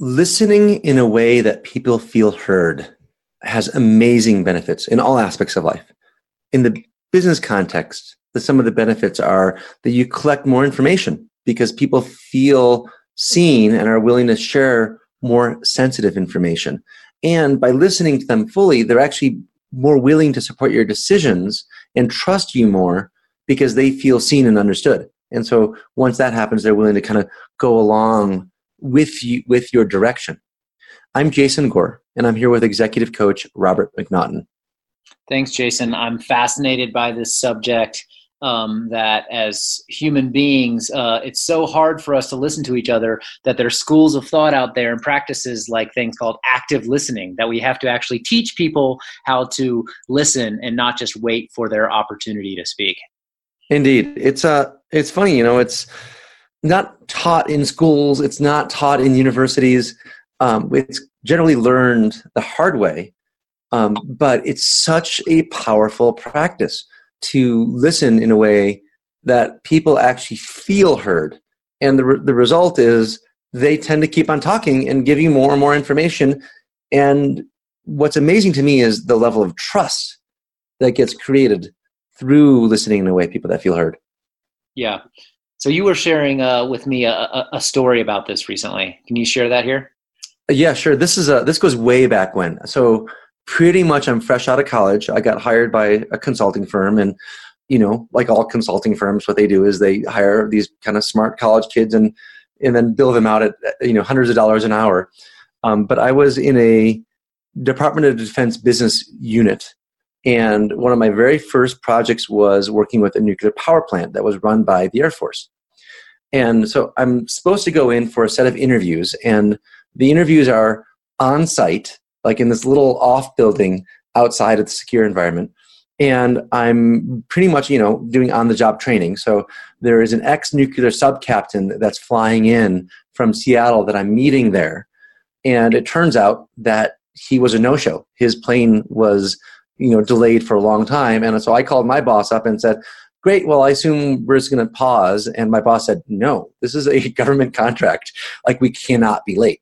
listening in a way that people feel heard has amazing benefits in all aspects of life. In the business context, the, some of the benefits are that you collect more information because people feel seen and are willing to share more sensitive information. And by listening to them fully, they're actually more willing to support your decisions and trust you more because they feel seen and understood. And so once that happens, they're willing to kind of go along with you with your direction. I'm Jason Gore, and I'm here with executive coach Robert McNaughton. Thanks, Jason. I'm fascinated by this subject. Um, that as human beings, uh, it's so hard for us to listen to each other that there are schools of thought out there and practices like things called active listening that we have to actually teach people how to listen and not just wait for their opportunity to speak. Indeed, it's uh, it's funny, you know, it's not taught in schools. It's not taught in universities. Um, it's generally learned the hard way, um, but it's such a powerful practice to listen in a way that people actually feel heard. And the, re- the result is they tend to keep on talking and give you more and more information. And what's amazing to me is the level of trust that gets created through listening in a way people that feel heard. Yeah. So you were sharing uh, with me a, a, story about this recently. Can you share that here? Yeah, sure. This is a this goes way back when. So pretty much, I'm fresh out of college. I got hired by a consulting firm, and you know, like all consulting firms, what they do is they hire these kind of smart college kids and and then bill them out at you know hundreds of dollars an hour. Um, but I was in a Department of Defense business unit and one of my very first projects was working with a nuclear power plant that was run by the Air Force. And so I'm supposed to go in for a set of interviews, and the interviews are on site, like in this little off building outside of the secure environment. And I'm pretty much, you know, doing on the job training. So there is an ex nuclear sub captain that's flying in from Seattle that I'm meeting there. And it turns out that he was a no show. His plane was you know delayed for a long time and so i called my boss up and said great well i assume we're just going to pause and my boss said no this is a government contract. Like we cannot be late.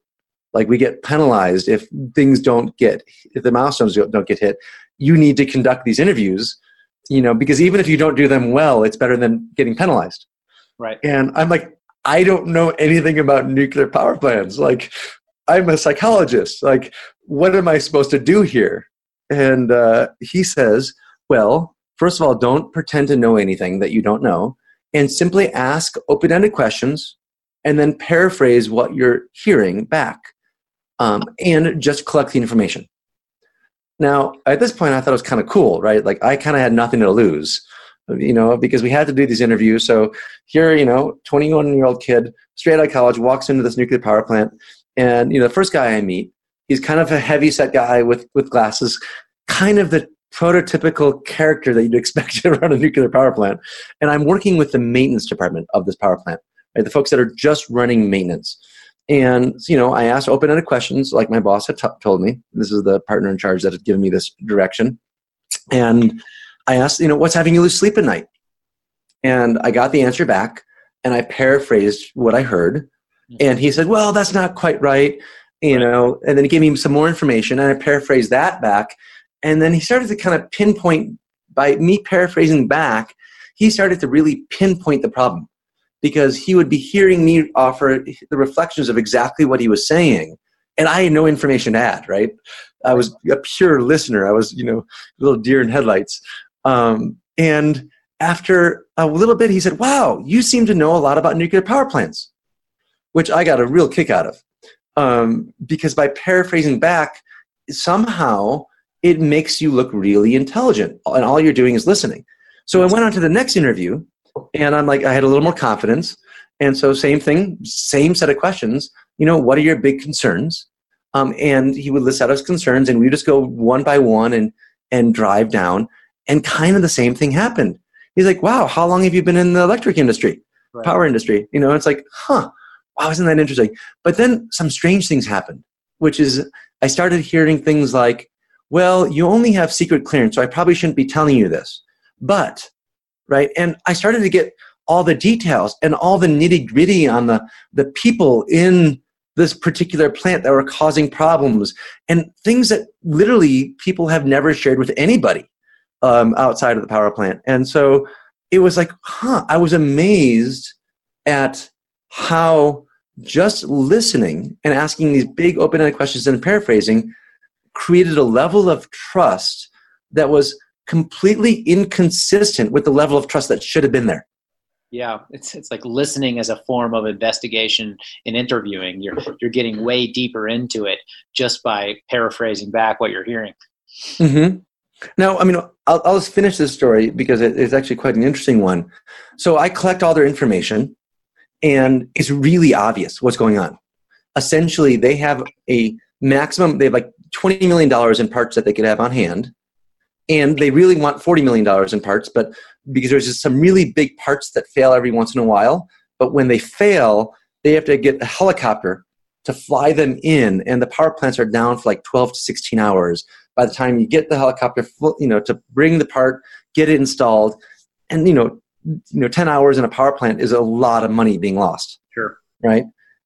Like we get penalized if things don't get if the milestones don't get hit. You need to conduct these interviews you know because even if you don't do them well it's better than getting penalized. Right. And i'm like i don't know anything about nuclear power plants. Like i'm a psychologist. Like what am i supposed to do here? And uh, he says, well, first of all, don't pretend to know anything that you don't know, and simply ask open ended questions and then paraphrase what you're hearing back um, and just collect the information. Now, at this point, I thought it was kind of cool, right? Like, I kind of had nothing to lose, you know, because we had to do these interviews. So here, you know, 21 year old kid, straight out of college, walks into this nuclear power plant. And, you know, the first guy I meet, he's kind of a heavy set guy with, with glasses, kind of the prototypical character that you'd expect to run a nuclear power plant. And I'm working with the maintenance department of this power plant, right? The folks that are just running maintenance. And, you know, I asked open ended questions like my boss had t- told me. This is the partner in charge that had given me this direction. And I asked, you know, what's having you lose sleep at night? And I got the answer back and I paraphrased what I heard. Hmm. And he said, well, that's not quite right you know, and then he gave me some more information and I paraphrased that back. And then he started to kind of pinpoint by me paraphrasing back, he started to really pinpoint the problem because he would be hearing me offer the reflections of exactly what he was saying. And I had no information to add, right? I was a pure listener. I was, you know, a little deer in headlights. Um, and after a little bit, he said, Wow, you seem to know a lot about nuclear power plants, which I got a real kick out of um, because by paraphrasing back, somehow it makes you look really intelligent, and all you're doing is listening. So I went on to the next interview, and I'm like, I had a little more confidence, and so same thing, same set of questions. You know, what are your big concerns? Um, and he would list out his concerns, and we just go one by one and and drive down, and kind of the same thing happened. He's like, "Wow, how long have you been in the electric industry, right. power industry?" You know, it's like, "Huh." wow, isn't that interesting? But then some strange things happened, which is I started hearing things like, well, you only have secret clearance, so I probably shouldn't be telling you this. But, right? And I started to get all the details and all the nitty gritty on the, the people in this particular plant that were causing problems and things that literally people have never shared with anybody um, outside of the power plant. And so it was like, huh, I was amazed at how just listening and asking these big open ended questions and paraphrasing created a level of trust that was completely inconsistent with the level of trust that should have been there. Yeah, it's it's like listening as a form of investigation and interviewing. You're you're getting way deeper into it just by paraphrasing back what you're hearing. Mm-hmm. Now, I mean, I'll, I'll just finish this story because it, it's actually quite an interesting one. So I collect all their information, and it's really obvious what's going on. Essentially, they have a maximum. They have like twenty million dollars in parts that they could have on hand and they really want $40 million in parts but because there's just some really big parts that fail every once in a while but when they fail they have to get a helicopter to fly them in and the power plants are down for like 12 to 16 hours by the time you get the helicopter you know to bring the part get it installed and you know you know 10 hours in a power plant is a lot of money being lost. Sure. Right?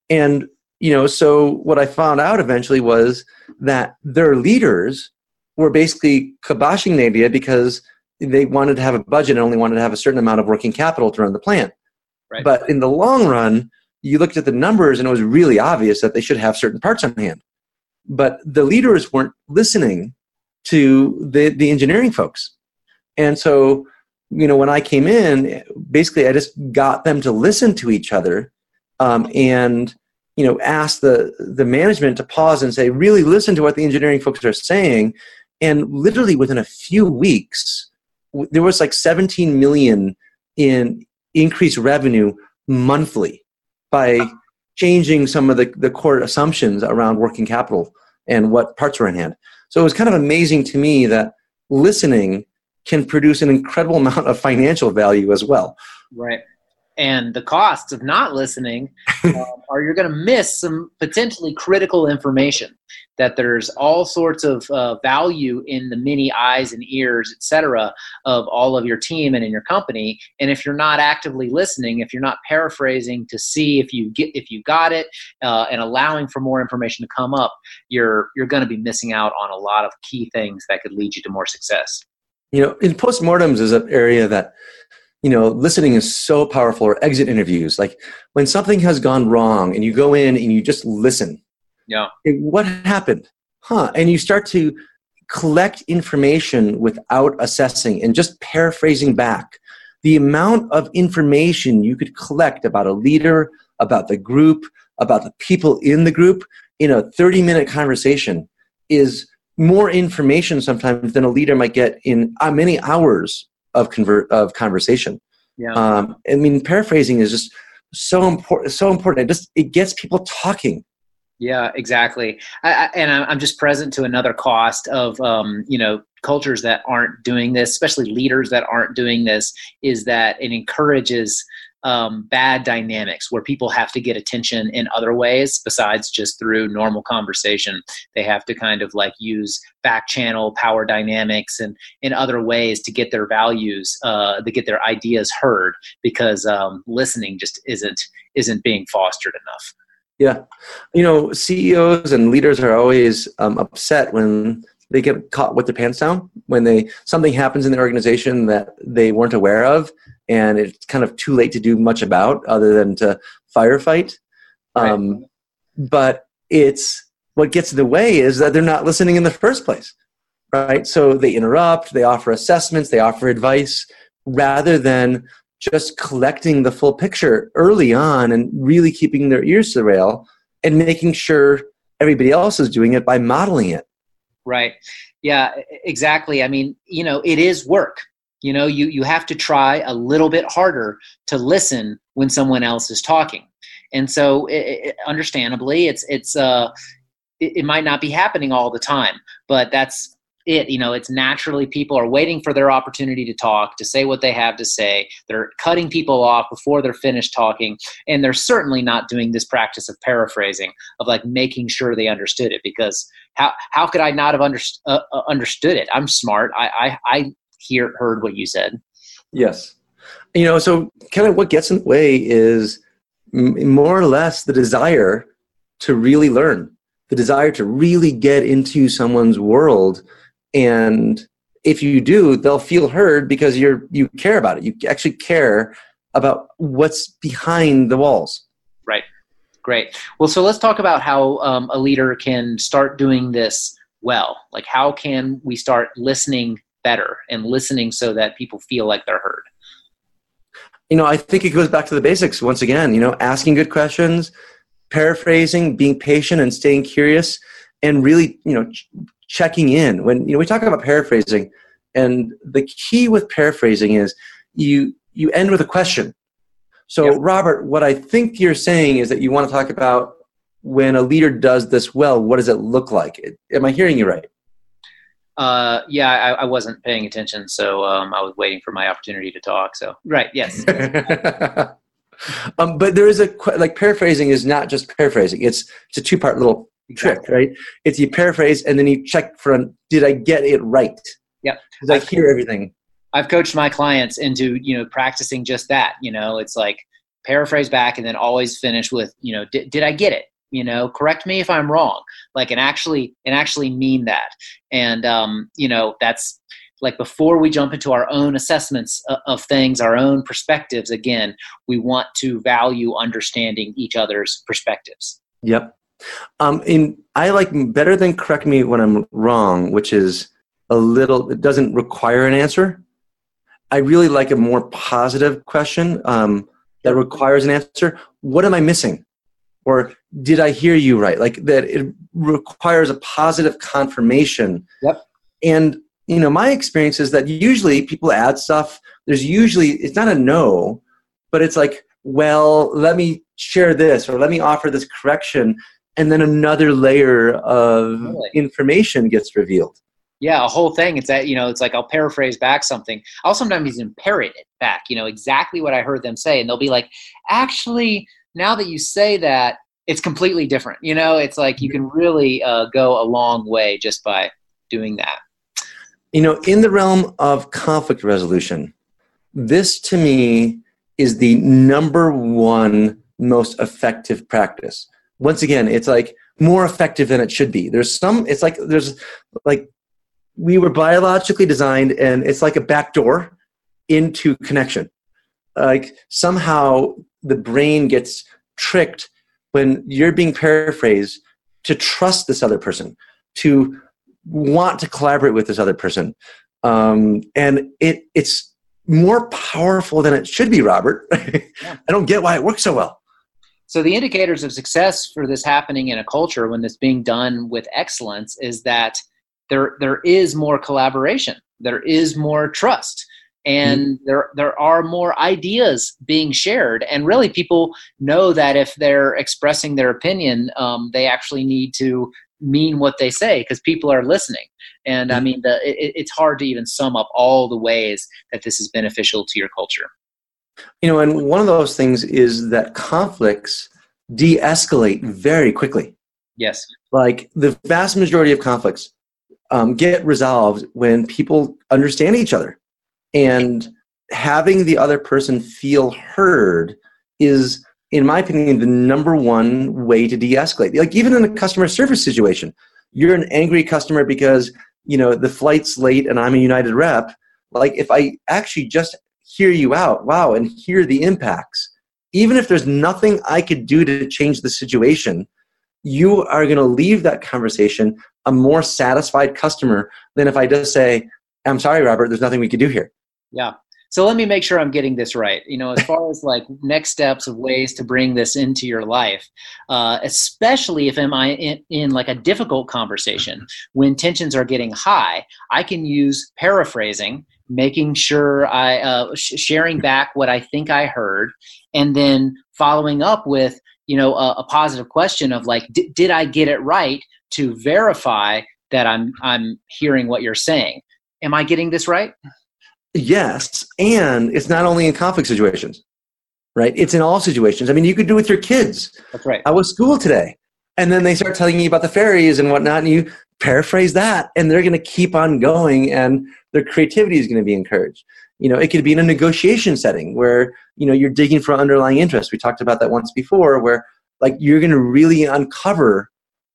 And you know so what i found out eventually was that their leaders were basically kiboshing the idea because they wanted to have a budget and only wanted to have a certain amount of working capital to run the plant. Right. But in the long run, you looked at the numbers and it was really obvious that they should have certain parts on hand. But the leaders weren't listening to the, the engineering folks. And so, you know, when I came in, basically I just got them to listen to each other um, and, you know, ask the, the management to pause and say, really listen to what the engineering folks are saying. And literally within a few weeks there was like 17 million in increased revenue monthly by changing some of the, the core assumptions around working capital and what parts were in hand. So it was kind of amazing to me that listening can produce an incredible amount of financial value as well. Right and the costs of not listening um, are you're going to miss some potentially critical information that there's all sorts of uh, value in the many eyes and ears etc of all of your team and in your company. And if you're not actively listening if you're not paraphrasing to see if you get if you got it uh, and allowing for more information to come up you're you're going to be missing out on a lot of key things that could lead you to more success. You know in postmortems is an area that you know, listening is so powerful, or exit interviews. Like when something has gone wrong and you go in and you just listen. Yeah. What happened? Huh. And you start to collect information without assessing and just paraphrasing back. The amount of information you could collect about a leader, about the group, about the people in the group in a 30 minute conversation is more information sometimes than a leader might get in uh, many hours of convert of conversation. Yeah. Um, I mean, paraphrasing is just so important. So important. It just it gets people talking. Yeah, exactly. I, I, and I'm just present to another cost of um, you know cultures that aren't doing this, especially leaders that aren't doing this, is that it encourages um, bad dynamics where people have to get attention in other ways besides just through normal conversation. They have to kind of like use back channel power dynamics and in other ways to get their values, uh, to get their ideas heard because um, listening just isn't isn't being fostered enough. Yeah, you know, CEOs and leaders are always um, upset when they get caught with their pants down when they something happens in the organization that they weren't aware of and it's kind of too late to do much about other than to firefight. Right. um, but it's what gets in the way is that they're not listening in the first place right? So they interrupt they offer assessments they offer advice rather than just collecting the full picture early on and really keeping their ears to the rail and making sure everybody else is doing it by modeling it Right. Yeah, exactly. I mean, you know, it is work. You know, you, you have to try a little bit harder to listen when someone else is talking. And so, it, it, understandably, it's it's uh, it, it might not be happening all the time, but that's it you know it's naturally people are waiting for their opportunity to talk to say what they have to say. They're cutting people off before they're finished talking and they're certainly not doing this practice of paraphrasing of like making sure they understood it because how how could i not have underst- uh, uh, understood it? I'm smart. I i, I hear heard what you said. Yes. You know so kind of what gets in the way is more or less the desire to really learn, the desire to really get into someone's world. And if you do, they'll feel heard because you're you care about it. You actually care about what's behind the walls. Right. Great. Well, so let's talk about how um, a leader can start doing this well. Like, how can we start listening better and listening so that people feel like they're heard? You know, I think it goes back to the basics once again. You know, asking good questions, paraphrasing, being patient, and staying curious, and really, you know, checking in. When you know we talk about paraphrasing, and the key with paraphrasing is you you end with a question. So. Robert, what I think you're saying is that you want to talk about when a leader does this well, what does it look like? Am I hearing you right? Uh, yeah, I, I, wasn't paying attention, so um, I was waiting for my opportunity to talk. So, right, yes. um, but there is a like paraphrasing is not just paraphrasing; it's it's a two part little exactly. trick, right? It's you paraphrase and then you check for did I get it right? Yeah, because I hear everything. I've coached my clients into you know practicing just that. You know, it's like paraphrase back and then always finish with you know did, did I get it? you know correct me if i'm wrong like and actually and actually mean that and um you know that's like before we jump into our own assessments of things our own perspectives again we want to value understanding each other's perspectives yep um in i like better than correct me when i'm wrong which is a little it doesn't require an answer i really like a more positive question um that requires an answer what am i missing or did I hear you right? Like that it requires a positive confirmation. Yep. And you know, my experience is that usually people add stuff. There's usually it's not a no, but it's like, well, let me share this or let me offer this correction, and then another layer of really? information gets revealed. Yeah, a whole thing. It's that you know, it's like I'll paraphrase back something. I'll sometimes even parrot it back. You know, exactly what I heard them say, and they'll be like, actually now that you say that, it's completely different. You know, it's like you can really uh, go a long way just by doing that. You know, in the realm of conflict resolution, this to me is the number one most effective practice. Once again, it's like more effective than it should be. There's some, it's like, there's like, we were biologically designed and it's like a back door into connection. Like somehow the brain gets tricked when you're being paraphrased to trust this other person, to want to collaborate with this other person. Um, and it, it's more powerful than it should be, Robert. I don't get why it works so well. So, the indicators of success for this happening in a culture when it's being done with excellence is that there, there is more collaboration, there is more trust and mm-hmm. there there are more ideas being shared and really people know that if they're expressing their opinion um, they actually need to mean what they say because people are listening and mm-hmm. i mean the, it, it's hard to even sum up all the ways that this is beneficial to your culture you know and one of those things is that conflicts de-escalate very quickly. Yes. Like the vast majority of conflicts um, get resolved when people understand each other. And having the other person feel heard is in my opinion the number one way to de-escalate. Like even in a customer service situation you're an angry customer because you know the flight's late and i'm a united rep. Like if i actually just hear you out wow and hear the impacts even if there's nothing i could do to change the situation you are going to leave that conversation a more satisfied customer than if i just say i'm sorry robert there's nothing we could do here yeah. So let me make sure I'm getting this right. You know, as far as like next steps of ways to bring this into your life, uh, especially if am I in, in, like a difficult conversation when tensions are getting high, I can use paraphrasing, making sure I uh, sh- sharing back what I think I heard, and then following up with you know a, a positive question of like, did I get it right to verify that I'm I'm hearing what you're saying? Am I getting this right? Yes, and it's not only in conflict situations, right? It's in all situations. I mean, you could do with your kids. That's right. I was school today, and then they start telling you about the fairies and whatnot, and you paraphrase that, and they're going to keep on going, and their creativity is going to be encouraged. You know, it could be in a negotiation setting where you know you're digging for underlying interest. We talked about that once before, where like you're going to really uncover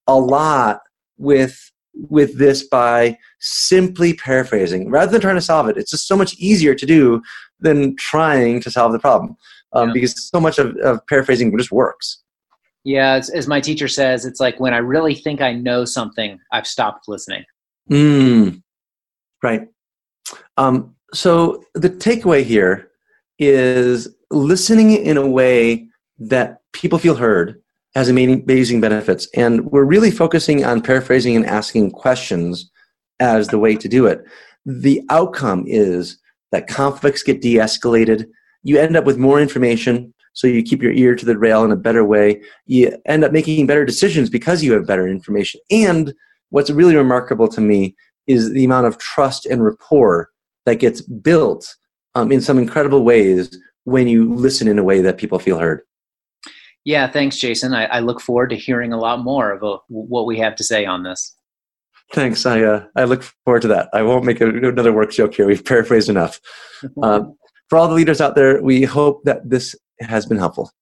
a lot with with this by simply paraphrasing rather than trying to solve it. It's just so much easier to do than trying to solve the problem um, yeah. because so much of, of paraphrasing just works. Yeah, as, my teacher says, it's like when I really think I know something, I've stopped listening. Mm, right. Um, so the takeaway here is listening in a way that people feel heard has amazing benefits. And we're really focusing on paraphrasing and asking questions as the way to do it. The outcome is that conflicts get de escalated. You end up with more information, so you keep your ear to the rail in a better way. You end up making better decisions because you have better information. And what's really remarkable to me is the amount of trust and rapport that gets built um, in some incredible ways when you listen in a way that people feel heard. Yeah, thanks, Jason. I, I look forward to hearing a lot more of uh, what we have to say on this. Thanks. I uh, I look forward to that. I won't make a, another work joke here. We've paraphrased enough. um, for all the leaders out there, we hope that this has been helpful.